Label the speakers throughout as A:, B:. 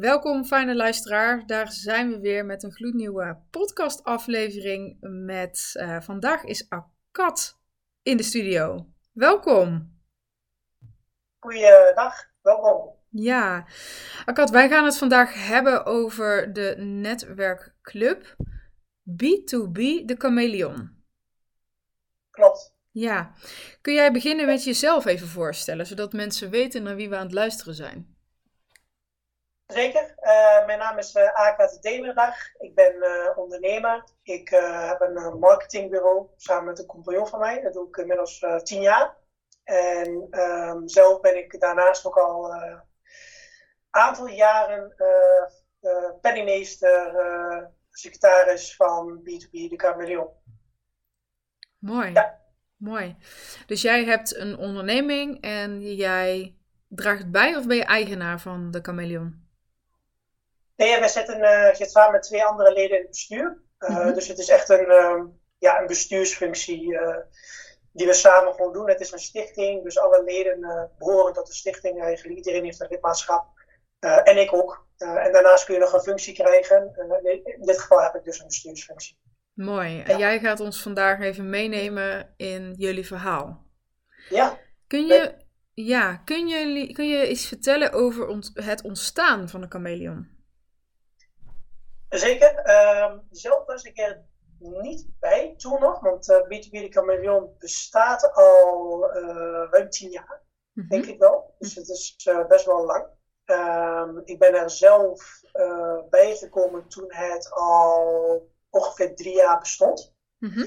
A: Welkom, fijne luisteraar. Daar zijn we weer met een gloednieuwe podcastaflevering. Met uh, vandaag is Akat in de studio. Welkom.
B: Goeiedag, welkom.
A: Ja, Akat, wij gaan het vandaag hebben over de netwerkclub B2B de Chameleon.
B: Klopt.
A: Ja, kun jij beginnen met jezelf even voorstellen, zodat mensen weten naar wie we aan het luisteren zijn?
B: Zeker. Uh, mijn naam is uh, Akat Demerdag. Ik ben uh, ondernemer. Ik heb een marketingbureau samen met een compagnon van mij. Dat doe ik inmiddels tien jaar. En um, zelf ben ik daarnaast ook al een aantal jaren penningmeester, secretaris van B2B de Chameleon.
A: Mooi. Ja. Mooi. Dus jij hebt een onderneming en jij draagt bij of ben je eigenaar van de Chameleon?
B: Nee, wij zitten, uh, zitten samen met twee andere leden in het bestuur. Uh, mm-hmm. Dus het is echt een, uh, ja, een bestuursfunctie die we samen gewoon doen. Het is een stichting, dus alle leden behoren tot de stichting eigenlijk. Iedereen heeft een lidmaatschap. en ik ook. en daarnaast kun je nog een functie krijgen. in dit geval heb ik dus een bestuursfunctie.
A: Mooi. En jij gaat ons vandaag even meenemen in jullie verhaal.
B: Ja.
A: Kun je, ja, kun je, kun je iets vertellen over ont, het ontstaan van de chameleon?
B: Zeker. Uh, zelf was ik er niet bij toen nog, want uh, B2B de Chameleon bestaat al uh, ruim tien jaar, mm-hmm. denk ik wel. Dus het is uh, best wel lang. Uh, ik ben er zelf bijgekomen toen het al ongeveer drie jaar bestond.
A: Mm-hmm.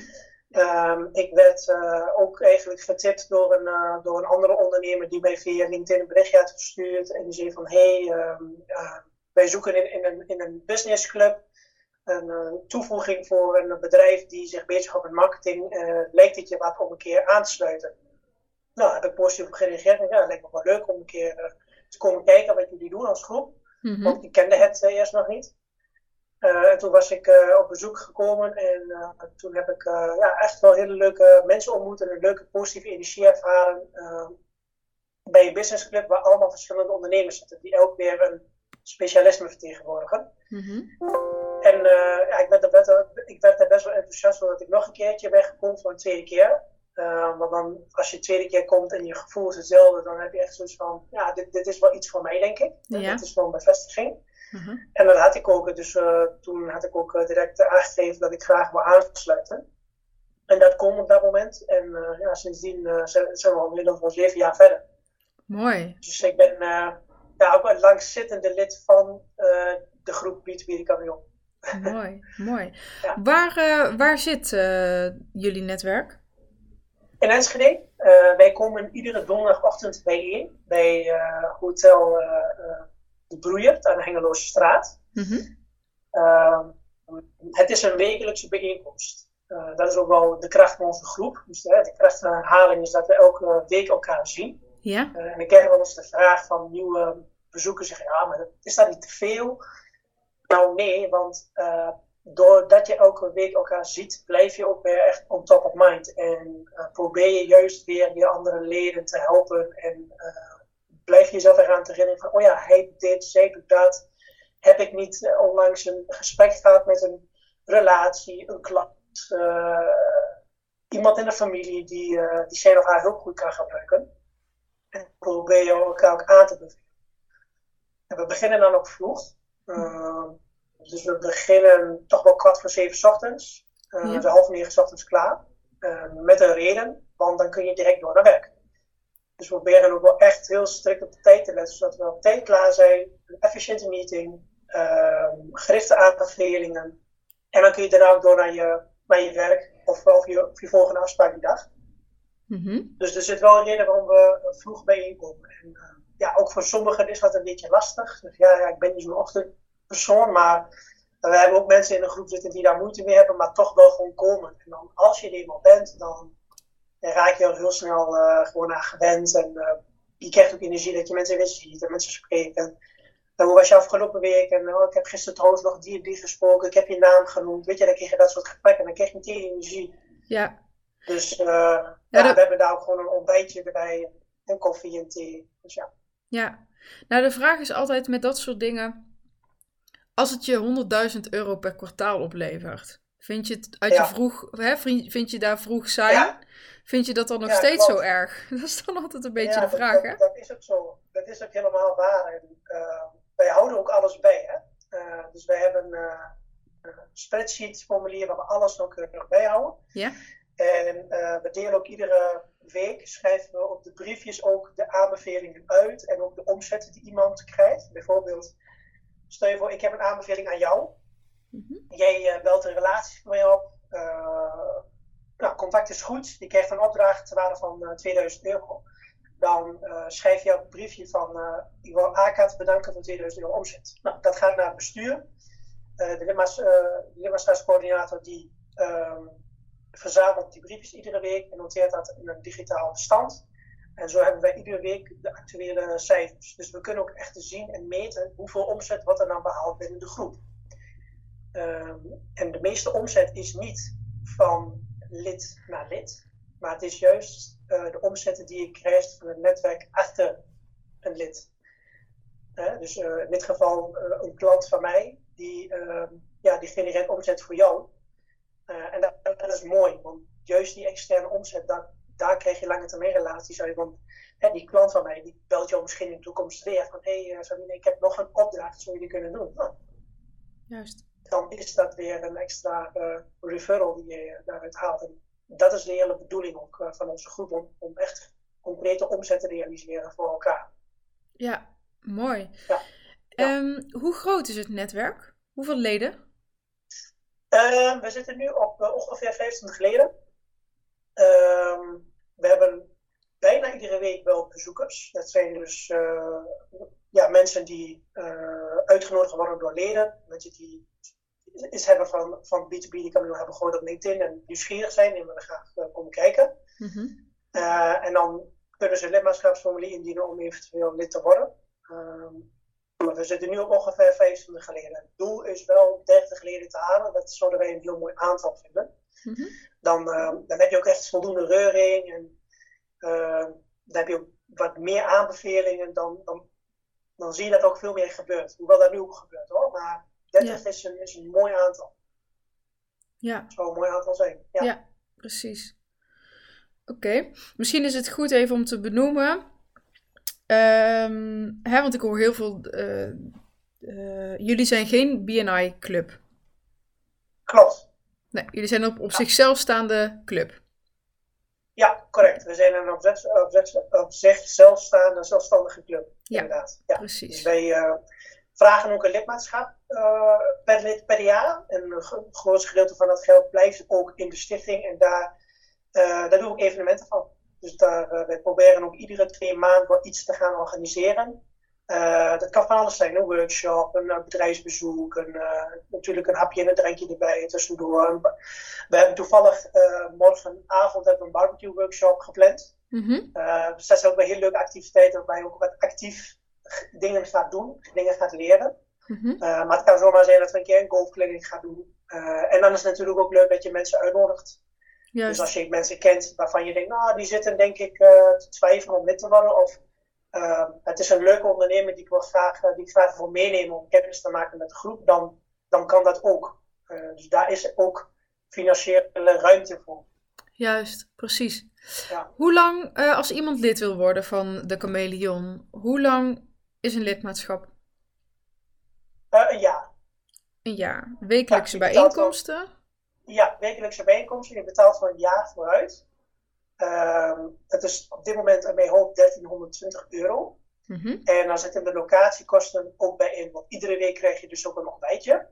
B: Um, ik werd ook eigenlijk getipt door een, door een andere ondernemer die mij via LinkedIn een berichtje had gestuurd. En die zei van, hey, um, wij zoeken in, in, een, in een businessclub een uh, toevoeging voor een bedrijf die zich bezighoudt met marketing. Uh, lijkt het je wat om een keer aan te sluiten? Nou, heb ik positief op gereageerd. Ja, het lijkt me wel leuk om een keer uh, te komen kijken wat jullie doen als groep.
A: Mm-hmm.
B: Want ik kende het eerst nog niet. en toen was ik op bezoek gekomen en toen heb ik ja, echt wel hele leuke mensen ontmoet en een leuke positieve energie ervaren bij een businessclub waar allemaal verschillende ondernemers zitten, die elk weer een specialisme vertegenwoordigen.
A: Mm-hmm.
B: En uh, ja, ik, werd er best, ik werd er best wel enthousiast dat ik nog een keertje wegkom voor een tweede keer. Uh, want dan, als je de tweede keer komt en je gevoel is hetzelfde, dan heb je echt zoiets van, ja, dit, dit is wel iets voor mij, denk ik.
A: Ja.
B: Dit is wel een bevestiging.
A: Mm-hmm.
B: En dat had ik ook, dus uh, toen had ik ook direct aangegeven dat ik graag wil aansluiten. En dat kon op dat moment. En ja, sindsdien zijn, zijn we al meer dan zeven jaar verder.
A: Mooi.
B: Dus ik ben ja, ook een langzittende lid van de groep B2B de Camion.
A: Mooi, mooi. Ja. Waar, uh, waar zit uh, jullie netwerk?
B: In Enschede. Wij komen iedere donderdagochtend bijeen bij Hotel De Broeiert aan de Hengeloze straat.
A: Mm-hmm.
B: het is een wekelijkse bijeenkomst. dat is ook wel de kracht van onze groep. Dus de kracht van herhaling is dat we elke week elkaar zien.
A: Ja.
B: en ik krijg wel eens de vraag van nieuwe bezoekers zeggen, ja, maar is dat niet te veel? Nou nee, want uh, doordat je elke week elkaar ziet, blijf je ook weer echt on top of mind. En uh, probeer je juist weer je andere leden te helpen. En blijf je jezelf eraan te herinneren van, oh ja, hij doet dit, zij doet dat. Heb ik niet onlangs een gesprek gehad met een relatie, een klant, iemand in de familie die, die zijn of haar hulp goed kan gebruiken. En probeer je elkaar ook aan te bevelen. En we beginnen dan ook vroeg. Uh, dus we beginnen toch wel kwart voor zeven ochtends. Uh, ja. De half negen ochtends klaar. Uh, met een reden, want dan kun je direct door naar werk. Dus we proberen ook wel echt heel strikt op de tijd te letten, zodat we op tijd klaar zijn. Een efficiënte meeting, ehm, gerichte aanbevelingen. En dan kun je daarna ook door naar je, naar je werk of, of, je, of je volgende afspraak die dag.
A: Mm-hmm.
B: Dus er zit wel een reden waarom we vroeg bijeenkomen. En, ja, ook voor sommigen is dat een beetje lastig. Dus ja, ja ik ben niet zo'n ochtendpersoon, maar we hebben ook mensen in de groep zitten die daar moeite mee hebben, maar toch wel gewoon komen. En dan, als je er eenmaal bent, dan raak je er heel snel uh, gewoon aan gewend. En uh, je krijgt ook energie dat je mensen weer ziet en mensen spreken. En hoe was je afgelopen week? En oh, ik heb gisteren trouwens nog die en die gesproken. Ik heb je naam genoemd. Weet je, dan kreeg je dat soort gesprekken. En dan krijg je meteen energie.
A: Ja.
B: Dus uh, ja, ja dat... we hebben daar ook gewoon een ontbijtje erbij. En koffie en thee. Dus ja.
A: Ja, nou de vraag is altijd met dat soort dingen. als het je 100.000 euro per kwartaal oplevert, vind je het uit je vroeg, hè, vind je daar vroeg zijn? Vind je dat dan nog steeds zo erg? Dat is dan altijd een beetje de vraag,
B: dat,
A: hè?
B: Dat is ook zo. Dat is ook helemaal waar. En, uh, wij houden ook alles bij, hè? Uh, dus wij hebben uh, een spreadsheet formulier waar we alles nog keurig bijhouden.
A: Ja.
B: En we delen ook iedere week, schrijven we op de briefjes ook de aanbevelingen uit en ook de omzetten die iemand krijgt. Bijvoorbeeld, stel je voor, ik heb een aanbeveling aan jou. Mm -hmm. Jij belt een relatie van mij op nou, contact is goed, je krijgt een opdracht ter waarde van uh, 2000 euro. Dan uh, schrijf je een briefje van, uh, ik wil AKAT bedanken voor 2000 euro omzet. Nou, dat gaat naar het bestuur. de lidmaatschapscoördinator die um, verzamelt die briefjes iedere week en noteert dat in een digitaal bestand. En zo hebben wij iedere week de actuele cijfers. Dus we kunnen ook echt zien en meten hoeveel omzet wordt er dan behaald binnen de groep. Um, en de meeste omzet is niet van lid naar lid. Maar het is juist uh, de omzetten die je krijgt van het netwerk achter een lid. Dus uh, in dit geval een klant van mij, die, ja, die genereert omzet voor jou. en dat, is mooi, want juist die externe omzet, dat, daar krijg je lange termijn relaties uit. Want hè, die klant van mij, die belt jou misschien in de toekomst weer van hé hey, Sabine, ik heb nog een opdracht, zou je die kunnen doen? Nou,
A: juist
B: dan is dat weer een extra uh, referral die je daaruit haalt. En dat is de hele bedoeling ook uh, van onze groep, om, om echt concrete omzet te realiseren voor elkaar.
A: Ja, mooi.
B: Ja.
A: Ja. Um, hoe groot is het netwerk? Hoeveel leden?
B: Uh, we zitten nu op ongeveer 25 leden. Ehm, we hebben bijna iedere week wel bezoekers. Dat zijn dus ja, mensen die uitgenodigd worden door leden. Mensen die is hebben van, van B2B, die kan nu hebben gehoord op LinkedIn en nieuwsgierig zijn en willen graag uh, komen kijken.
A: Mm -hmm.
B: uh, en dan kunnen ze lidmaatschapsformulier indienen om eventueel lid te worden. Um, maar we zitten nu op ongeveer 25 leden. Het doel is wel 30 leden te halen. Dat zouden wij een heel mooi aantal vinden.
A: Mm -hmm.
B: dan, uh, dan heb je ook echt voldoende reuring. En dan heb je ook wat meer aanbevelingen. Dan, dan, dan zie je dat ook veel meer gebeurt. Hoewel dat nu ook gebeurt hoor. Maar 30 ja. is, een, is een mooi aantal.
A: Ja.
B: Het zou een mooi aantal zijn. Ja,
A: ja precies. Oké, okay. misschien is het goed even om te benoemen. Um, hè, want ik hoor heel veel. Uh, uh, jullie zijn geen BNI-club.
B: Klopt.
A: Nee, jullie zijn op, op ja. zichzelf staande club.
B: Ja, correct. We zijn een op, zich, op, op zichzelf staande zelfstandige club.
A: Ja,
B: inderdaad. Ja.
A: precies.
B: Dus wij uh, vragen ook een lidmaatschap per lid per jaar. En een groot gedeelte van dat geld blijft ook in de stichting. En daar, daar doen we evenementen van. Dus daar, uh, wij proberen ook iedere twee maanden wel iets te gaan organiseren. dat kan van alles zijn. Een workshop, een bedrijfsbezoek, een, natuurlijk een hapje en een drankje erbij tussendoor. We hebben toevallig morgenavond hebben een barbecue workshop gepland.
A: Mm -hmm.
B: dus dat is ook een heel leuke activiteit waarbij je ook wat actief dingen gaat doen, dingen gaat leren.
A: Mm -hmm.
B: uh, maar het kan zomaar zijn dat we een keer een golfkleding gaan doen. En dan is het natuurlijk ook leuk dat je mensen uitnodigt.
A: Juist.
B: Dus als je mensen kent waarvan je denkt, nou die zitten denk ik uh, te twijfelen om lid te worden. Of het is een leuke ondernemer die ik, wil graag, die ik graag wil meenemen om kennis te maken met de groep. Dan, dan kan dat ook. dus daar is ook financiële ruimte voor.
A: Juist, precies.
B: Ja.
A: Hoe lang, als iemand lid wil worden van de Chameleon, hoe lang is een lidmaatschap?
B: Uh, een jaar.
A: Een jaar. Wekelijkse ja, bijeenkomsten?
B: Ja, wekelijkse bijeenkomsten. Je betaalt voor een jaar vooruit. Uh, het is op dit moment een hoop 1320 euro.
A: Mm -hmm.
B: En dan zitten de locatiekosten ook bij in. Want iedere week krijg je dus ook een ontbijtje.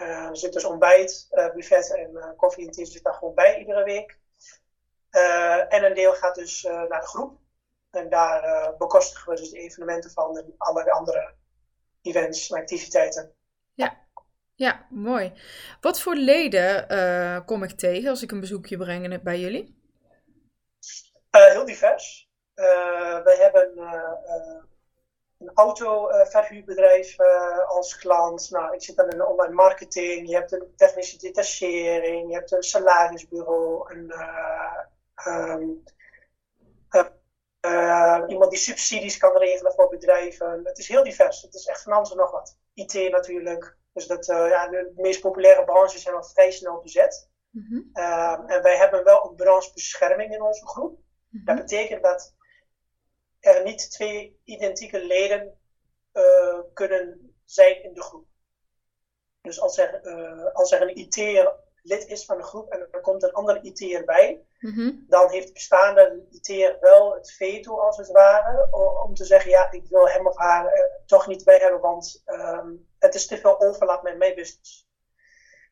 B: Uh, er zit dus ontbijt, uh, buffet en koffie en thee zit daar gewoon bij iedere week. en een deel gaat dus naar de groep. En daar bekostigen we dus de evenementen van en alle andere events en activiteiten.
A: Ja, mooi. Wat voor leden uh, kom ik tegen als ik een bezoekje breng bij jullie?
B: Uh, heel divers. we hebben een autoverhuurbedrijf als klant. Nou, ik zit dan in de online marketing. Je hebt een technische detachering. Je hebt een salarisbureau. Een, Uh, iemand die subsidies kan regelen voor bedrijven. Het is heel divers. Het is echt van alles en nog wat. IT natuurlijk. Dus dat, ja, de meest populaire branches zijn al vrij snel bezet. Mhm. Ehm, en wij hebben wel een branchebescherming in onze groep. Mhm. Dat betekent dat er niet twee identieke leden kunnen zijn in de groep. Dus als er, als er een IT'er lid is van de groep en er komt een andere IT'er bij, mhm. dan heeft de bestaande IT'er wel het veto als het ware, om te zeggen, ja, ik wil hem of haar er toch niet bij hebben, want ehm, het is te veel overlap met mijn business.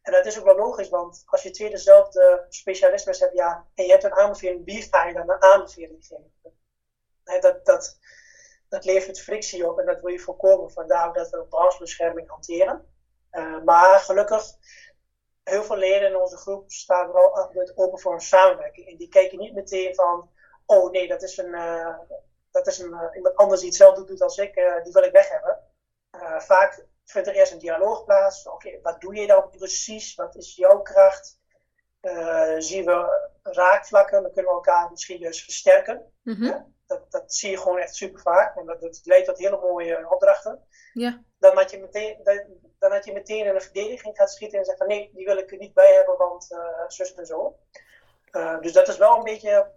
B: En dat is ook wel logisch, want als je twee dezelfde specialismes hebt, ja, en je hebt een aanbeveling, wie ga je dan een aanbeveling geven? Dat, dat, dat levert frictie op en dat wil je voorkomen. Vandaar dat we een branchebescherming hanteren. Uh, maar gelukkig heel veel leden in onze groep staan wel altijd open voor een samenwerking. En die kijken niet meteen van, oh nee, dat is een, uh, dat is een uh, iemand anders die hetzelfde doet als ik, die wil ik weg hebben. vaak vindt er eerst een dialoog plaats. Oké, wat doe je dan precies? Wat is jouw kracht? zien we raakvlakken, dan kunnen we elkaar misschien dus versterken. Mhm. dat, dat zie je gewoon echt super vaak. En dat, dat leidt tot hele mooie opdrachten. Ja. Dan had je meteen, dan had je meteen in een verdediging gaat schieten en zegt van nee, die wil ik er niet bij hebben, want uh, zus en zo. Uh, dus dat is wel een beetje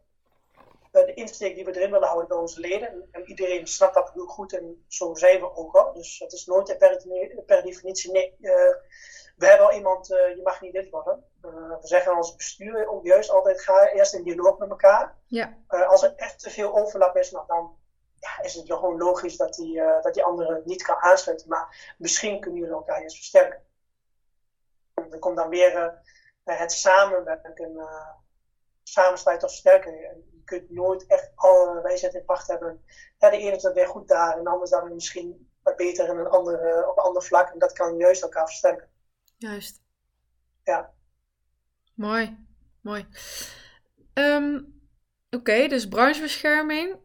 B: de insteek die we erin willen houden bij onze leden. En iedereen snapt dat heel goed en zo zijn we ook al. Dus het is nooit per, per definitie nee. we hebben al iemand, je mag niet dit worden. we zeggen aan ons bestuur ook juist altijd ga eerst in dialoog met elkaar. Ja. als er echt te veel overlap is, nou, dan ja, is het gewoon logisch dat die, dat die andere niet kan aansluiten. Maar misschien kunnen jullie elkaar eens versterken. Er komt dan weer het samenwerken, uh, samen of sterker. Je kunt nooit echt alle wijsheid in pacht hebben. Ja, de ene is dan weer goed daar en de ander is dan misschien wat beter in een andere, op een ander vlak. En dat kan juist elkaar versterken.
A: Juist.
B: Ja.
A: Mooi, mooi. Um, Oké, dus branchebescherming.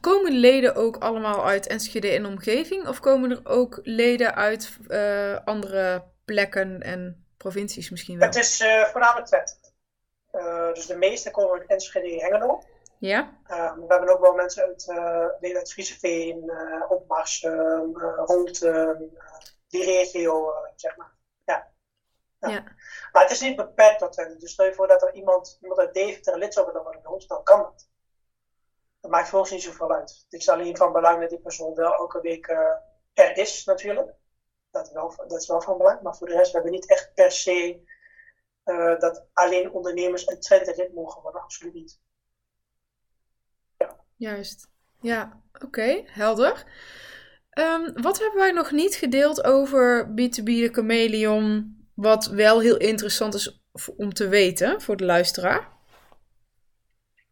A: Komen leden ook allemaal uit Enschede en omgeving? Of komen er ook leden uit uh, andere plekken en provincies misschien wel?
B: Het is uh, voornamelijk Twente. Uh, dus de meeste komen uit Enschede en Hengelo.
A: Ja.
B: we hebben ook wel mensen uit, leden uit Frieseveen, uh, Opmarsum, Holten, die regio, zeg maar. Ja. ja. ja. Maar het is niet beperkt tot Twente. Dus stel je voor dat er iemand, iemand uit Deventer lid zou willen worden dan kan dat dat maakt voor ons niet zoveel uit. Het is alleen van belang dat die persoon wel elke week uh, er is, natuurlijk. Dat, wel, dat is wel van belang. Maar voor de rest, we hebben niet echt per se uh, dat alleen ondernemers uit Twente dit mogen worden. Absoluut niet.
A: Ja. Juist. Ja, oké, helder. Um, wat hebben wij nog niet gedeeld over B2B de Chameleon, wat wel heel interessant is om te weten voor de luisteraar?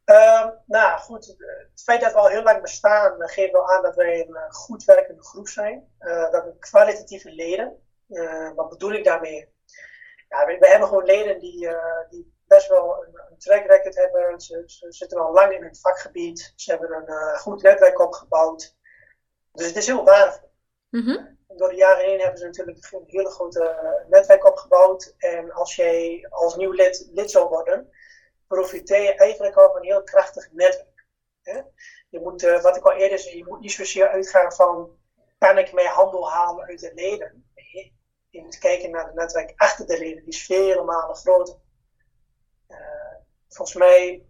B: Uh, nou goed, het feit dat we al heel lang bestaan geeft wel aan dat wij een uh, goed werkende groep zijn. Uh, dat we kwalitatieve leden. Uh, wat bedoel ik daarmee? Ja, we, we hebben gewoon leden die, die best wel een, een track record hebben. Ze, ze, zitten al lang in het vakgebied. Ze hebben een goed netwerk opgebouwd. Dus het is heel waardevol. Mm Door de jaren heen hebben ze natuurlijk een hele grote netwerk opgebouwd. En als jij als nieuw lid, lid zou worden profiteer je eigenlijk al van een heel krachtig netwerk. Hè? Je moet, uh, wat ik al eerder zei, je moet niet zozeer uitgaan van kan ik mijn handel halen uit de leden. Je moet kijken naar het netwerk achter de leden, die is vele malen groter. Uh, volgens mij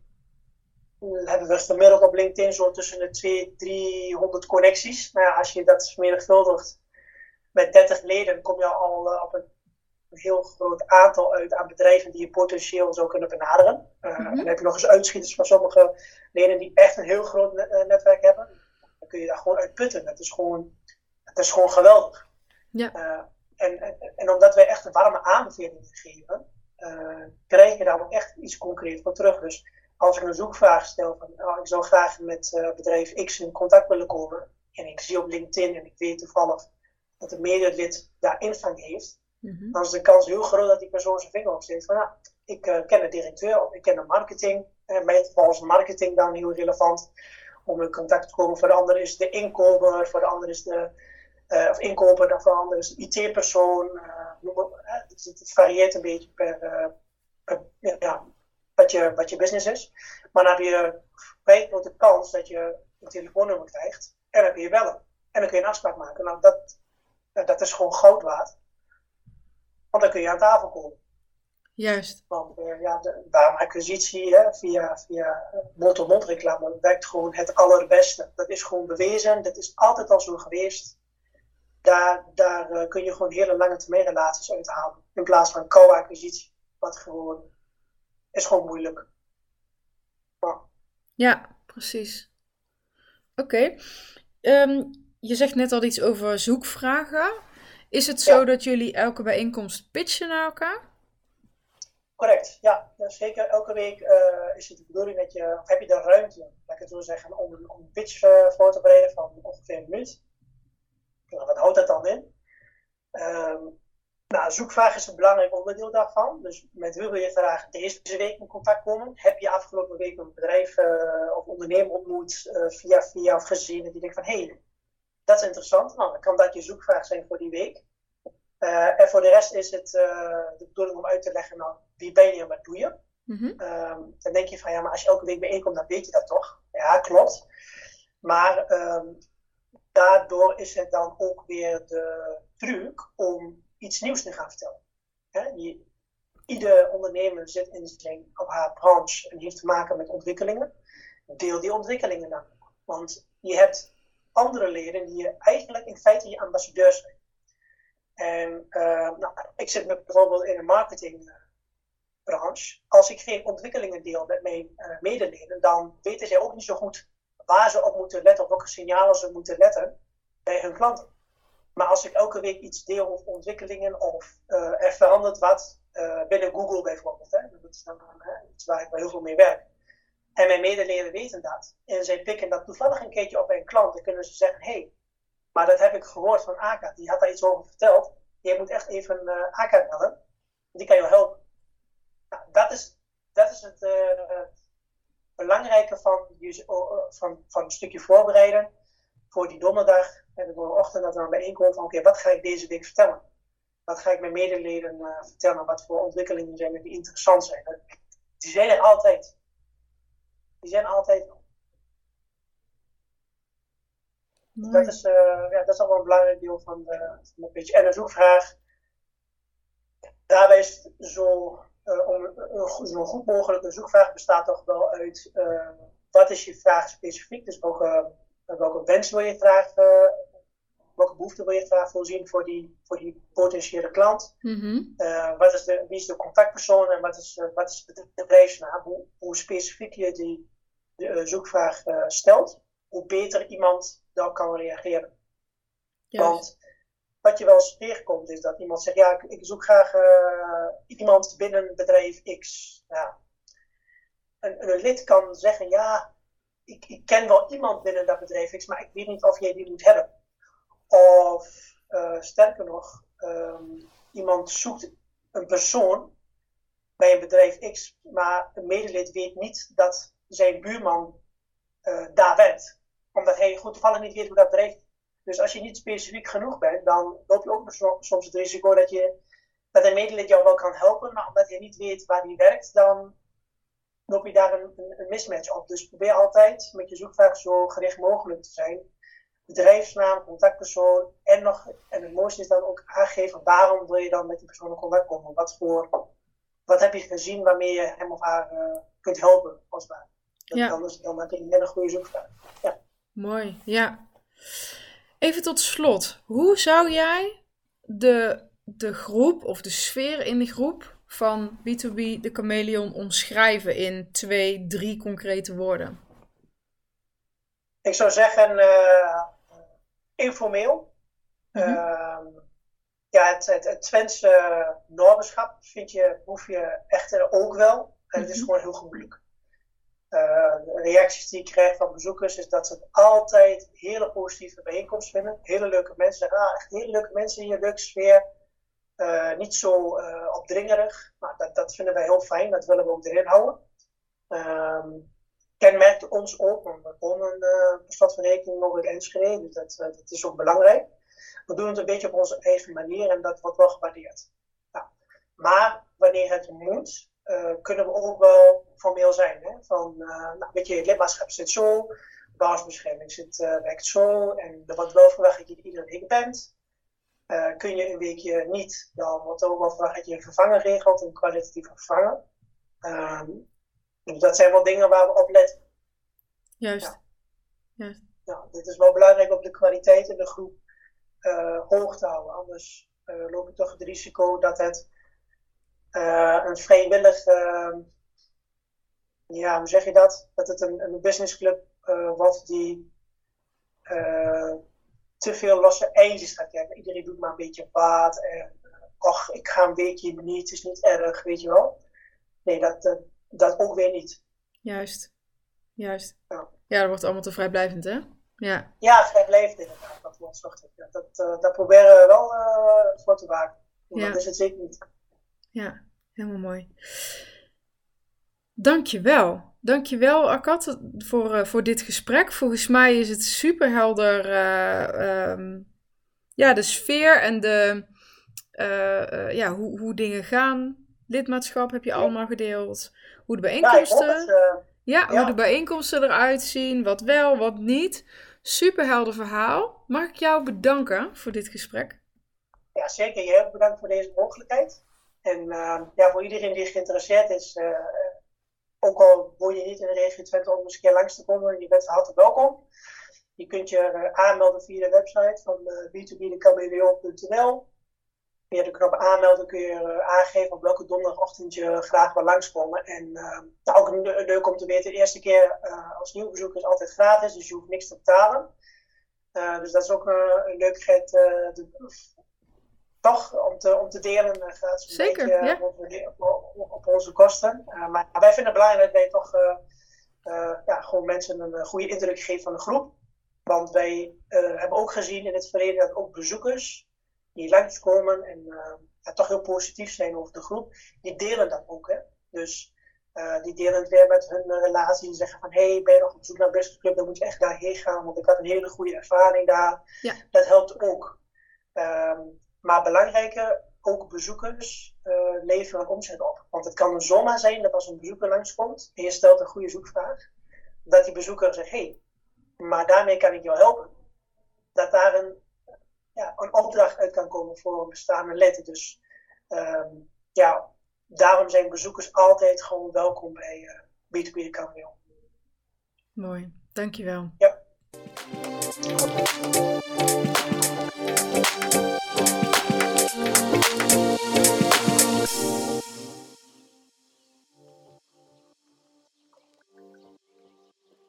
B: hebben we gemiddeld op LinkedIn zo tussen de 200, 300 connecties. Nou ja, als je dat vermenigvuldigt met 30 leden, kom je al uh, op een een heel groot aantal uit aan bedrijven die je potentieel zou kunnen benaderen. Uh, En dan heb je nog eens uitschieters van sommige leden die echt een heel groot eh, netwerk hebben. Dan kun je daar gewoon uit putten. Het is gewoon, het is gewoon geweldig. Ja. En, en, en, omdat wij echt een warme aanbevelingen geven, krijg je daar ook echt iets concreets voor terug. Dus als ik een zoekvraag stel van oh, ik zou graag met bedrijf X in contact willen komen en ik zie op LinkedIn en ik weet toevallig dat een medelid daar ingang heeft, Mhm. Dan is de kans heel groot dat die persoon zijn vinger opsteekt van, ja, ik uh, ken de directeur of ik ken de marketing. En geval is marketing dan heel relevant om in contact te komen. Voor de ander is de inkoper, voor de ander is de, of inkoper, voor de ander is de IT-persoon. Uh, het, het, varieert een beetje per, per ja, wat, je, wat je business is. Maar dan heb je grote kans dat je een telefoonnummer krijgt en dan kun je bellen. En dan kun je een afspraak maken. Nou, dat, dat is gewoon goud waard. Want dan kun je aan tafel komen.
A: Juist.
B: Want uh, ja, de acquisitie hè, via, via mond-to-mond reclame werkt gewoon het allerbeste. Dat is gewoon bewezen. Dat is altijd al zo geweest. Daar, daar uh, kun je gewoon hele lange termijn relaties uithalen. In plaats van co-acquisitie. Wat gewoon is gewoon moeilijk.
A: Ja, ja precies. Oké. Ehm, je zegt net al iets over zoekvragen. Is het zo dat jullie elke bijeenkomst pitchen naar elkaar?
B: Correct, ja. zeker elke week uh, is het de bedoeling dat je, of heb je de ruimte, laat ik het zo zeggen, om, om een pitch uh, voor te bereiden van ongeveer een minuut. Nou, wat houdt dat dan in? Um, nou, zoekvraag is een belangrijk onderdeel daarvan. Dus met wie wil je graag deze week in contact komen? Heb je afgelopen week een bedrijf uh, of ondernemer ontmoet via via of gezien je denkt van hé, hey, dat is interessant. Nou, dan kan dat je zoekvraag zijn voor die week. Uh, en voor de rest is het de bedoeling om uit te leggen, nou, wie ben je en wat doe je? Mm -hmm. um, dan denk je van, ja, maar als je elke week bijeenkomt, dan weet je dat toch? Ja, klopt. Maar um, daardoor is het dan ook weer de truc om iets nieuws te gaan vertellen. Hè? Je, ieder ondernemer zit in zijn, op haar branche en heeft te maken met ontwikkelingen. Deel die ontwikkelingen dan. Want je hebt andere leden die je eigenlijk in feite je ambassadeurs zijn. En uh, nou, ik zit met bijvoorbeeld in een marketingbranche. Als ik geen ontwikkelingen deel met mijn uh, medeleden, dan weten zij ook niet zo goed waar ze op moeten letten, op welke signalen ze moeten letten bij hun klanten. Maar als ik elke week iets deel over ontwikkelingen of uh, er verandert wat binnen Google bijvoorbeeld, hè, dat is dan iets waar ik heel veel mee werk. En mijn medeleden weten dat. En zij pikken dat toevallig een keertje op een klant. Dan kunnen ze zeggen, hé, hey, maar dat heb ik gehoord van Aka. Die had daar iets over verteld. Je moet echt even uh, Aka bellen. Die kan je helpen. Nou, dat, is, dat is het belangrijke van, van, van een stukje voorbereiden. Voor die donderdag en de donderdagochtend dat we dan bijeenkomen van oké, wat ga ik deze week vertellen? Wat ga ik mijn medeleden uh, vertellen? Wat voor ontwikkelingen zijn er die interessant zijn? Die zijn er altijd. Die zijn altijd. Dat is, uh, ja, dat is allemaal een belangrijk deel van de, van de pitch. En een zoekvraag. Daarbij is het zo, om een zo goed mogelijke zoekvraag bestaat toch wel uit uh, wat is je vraag specifiek? Dus welke, welke wens wil je graag, welke behoefte wil je graag voorzien voor die, voor die potentiële klant? Mm -hmm. wat is de, wie is de contactpersoon en wat is, wat is de bedrijfsnaam? Hoe, hoe specifiek je die de zoekvraag stelt, hoe beter iemand dan kan reageren. Want wat je wel eens tegenkomt is dat iemand zegt, ja, ik, zoek graag uh, iemand binnen bedrijf X. Een, lid kan zeggen, ja, ik, ik, ken wel iemand binnen dat bedrijf X, maar ik weet niet of jij die moet hebben. Of uh, sterker nog, um, iemand zoekt een persoon bij een bedrijf X, maar een medelid weet niet dat zijn buurman uh, daar werkt omdat hij goed toevallig niet weet hoe dat werkt. Dus als je niet specifiek genoeg bent, dan loop je ook soms het risico dat, je, dat een medelid jou wel kan helpen, maar omdat je niet weet waar die werkt, dan loop je daar een, een, een mismatch op. Dus probeer altijd met je zoekvraag zo gericht mogelijk te zijn. Bedrijfsnaam, contactpersoon en, nog, en het mooiste is dan ook aangeven waarom wil je dan met die persoon in contact komen. Wat, voor, wat heb je gezien waarmee je hem of haar uh, kunt helpen, als het ja. Dan, je net een goede zoekvraag. Ja.
A: Mooi, ja. Even tot slot. Hoe zou jij de, de groep of de sfeer in de groep van B2B de chameleon omschrijven in twee, drie concrete woorden?
B: Ik zou zeggen uh, informeel. Mm -hmm. uh, ja, het, het, het Twentse normenschap vind je, hoef je echt ook wel. En het is mhm. gewoon heel moeilijk. De reacties die ik krijg van bezoekers is dat ze altijd hele positieve bijeenkomst vinden. Hele leuke mensen. Ah, echt hele leuke mensen hier, leuke sfeer. Uh, niet zo uh, opdringerig. Dat, dat vinden wij heel fijn. Dat willen we ook erin houden. Um, kenmerkt ons ook, want we wonen uh, stad van rekening nog in Enschede. Dus dat, dat is ook belangrijk. We doen het een beetje op onze eigen manier en dat wordt wel gewaardeerd. Maar wanneer het moet, kunnen we ook wel formeel zijn. Hè? Van, uh, nou, weet je, het lidmaatschap zit zo, basisbescherming zit, uh, werkt zo, en er wordt wel verwacht dat je iedere week bent. Kun je een weekje niet, dan wordt er ook wel verwacht dat je een vervanger regelt, een kwalitatieve vervanger. Um, dus dat zijn wel dingen waar we op letten.
A: Juist. Ja.
B: Juist. Ja, dit is wel belangrijk om de kwaliteit in de groep uh, hoog te houden. Anders uh, loop je toch het risico dat het uh, een vrijwillig, ja, hoe zeg je dat? Dat het een, een businessclub wordt die te veel losse eindjes gaat hebben. Iedereen doet maar een beetje baat en ach, ik ga een weekje niet, het is niet erg, weet je wel. Nee, dat, dat, ook weer niet.
A: Juist, juist. Ja, ja dat wordt allemaal te vrijblijvend, hè? Ja,
B: ja vrijblijvend inderdaad. Dat, dat, uh, dat proberen we wel uh, voor te waken. Ja. Dat is het zeker niet.
A: Ja, helemaal mooi. Dankjewel. Dankjewel, Akat, voor, uh, voor dit gesprek. Volgens mij is het super helder. Um, ja, de sfeer en de, ja, hoe, hoe dingen gaan. Lidmaatschap heb je allemaal gedeeld. Hoe de bijeenkomsten. Ja, ja, hoe de bijeenkomsten eruit zien. Wat wel, wat niet. Super helder verhaal. Mag ik jou bedanken voor dit gesprek?
B: Ja, zeker. Jij ook bedankt voor deze mogelijkheid. En uh, ja, voor iedereen die geïnteresseerd is, uh, ook al woon je niet in de regio Twente om eens een keer langs te komen, je bent van welkom. Je kunt je uh, aanmelden via de website van b2b.nl. Via de knop aanmelden kun je aangeven op welke donderdagochtend je graag wil langskomen. En nou, ook leuk om te weten, de eerste keer als nieuw bezoeker is altijd gratis, dus je hoeft niks te betalen. dus dat is ook een leukheid toch om te, om te delen uh, gaat
A: Zeker,
B: beetje
A: ja.
B: op, op, op, onze kosten. Uh, maar wij vinden het belangrijk dat wij toch uh, ja, gewoon mensen een goede indruk geven van de groep. Want wij hebben ook gezien in het verleden dat ook bezoekers die langskomen en ja, toch heel positief zijn over de groep, die delen dat ook. Hè? Dus die delen het weer met hun relatie en zeggen van hé, hey, ben je nog op zoek naar Business Club, dan moet je echt daarheen gaan, want ik had een hele goede ervaring daar.
A: Ja.
B: Dat helpt ook. Um, maar belangrijker, ook bezoekers uh, leveren omzet op. Want het kan zomaar zijn dat als een bezoeker langskomt en je stelt een goede zoekvraag, dat die bezoeker zegt: hé, hey, maar daarmee kan ik jou helpen. Dat daar een, ja, een opdracht uit kan komen voor een bestaande lid. Dus um, ja, daarom zijn bezoekers altijd gewoon welkom bij uh, B2B de Cameo.
A: Mooi, dankjewel.
B: Ja.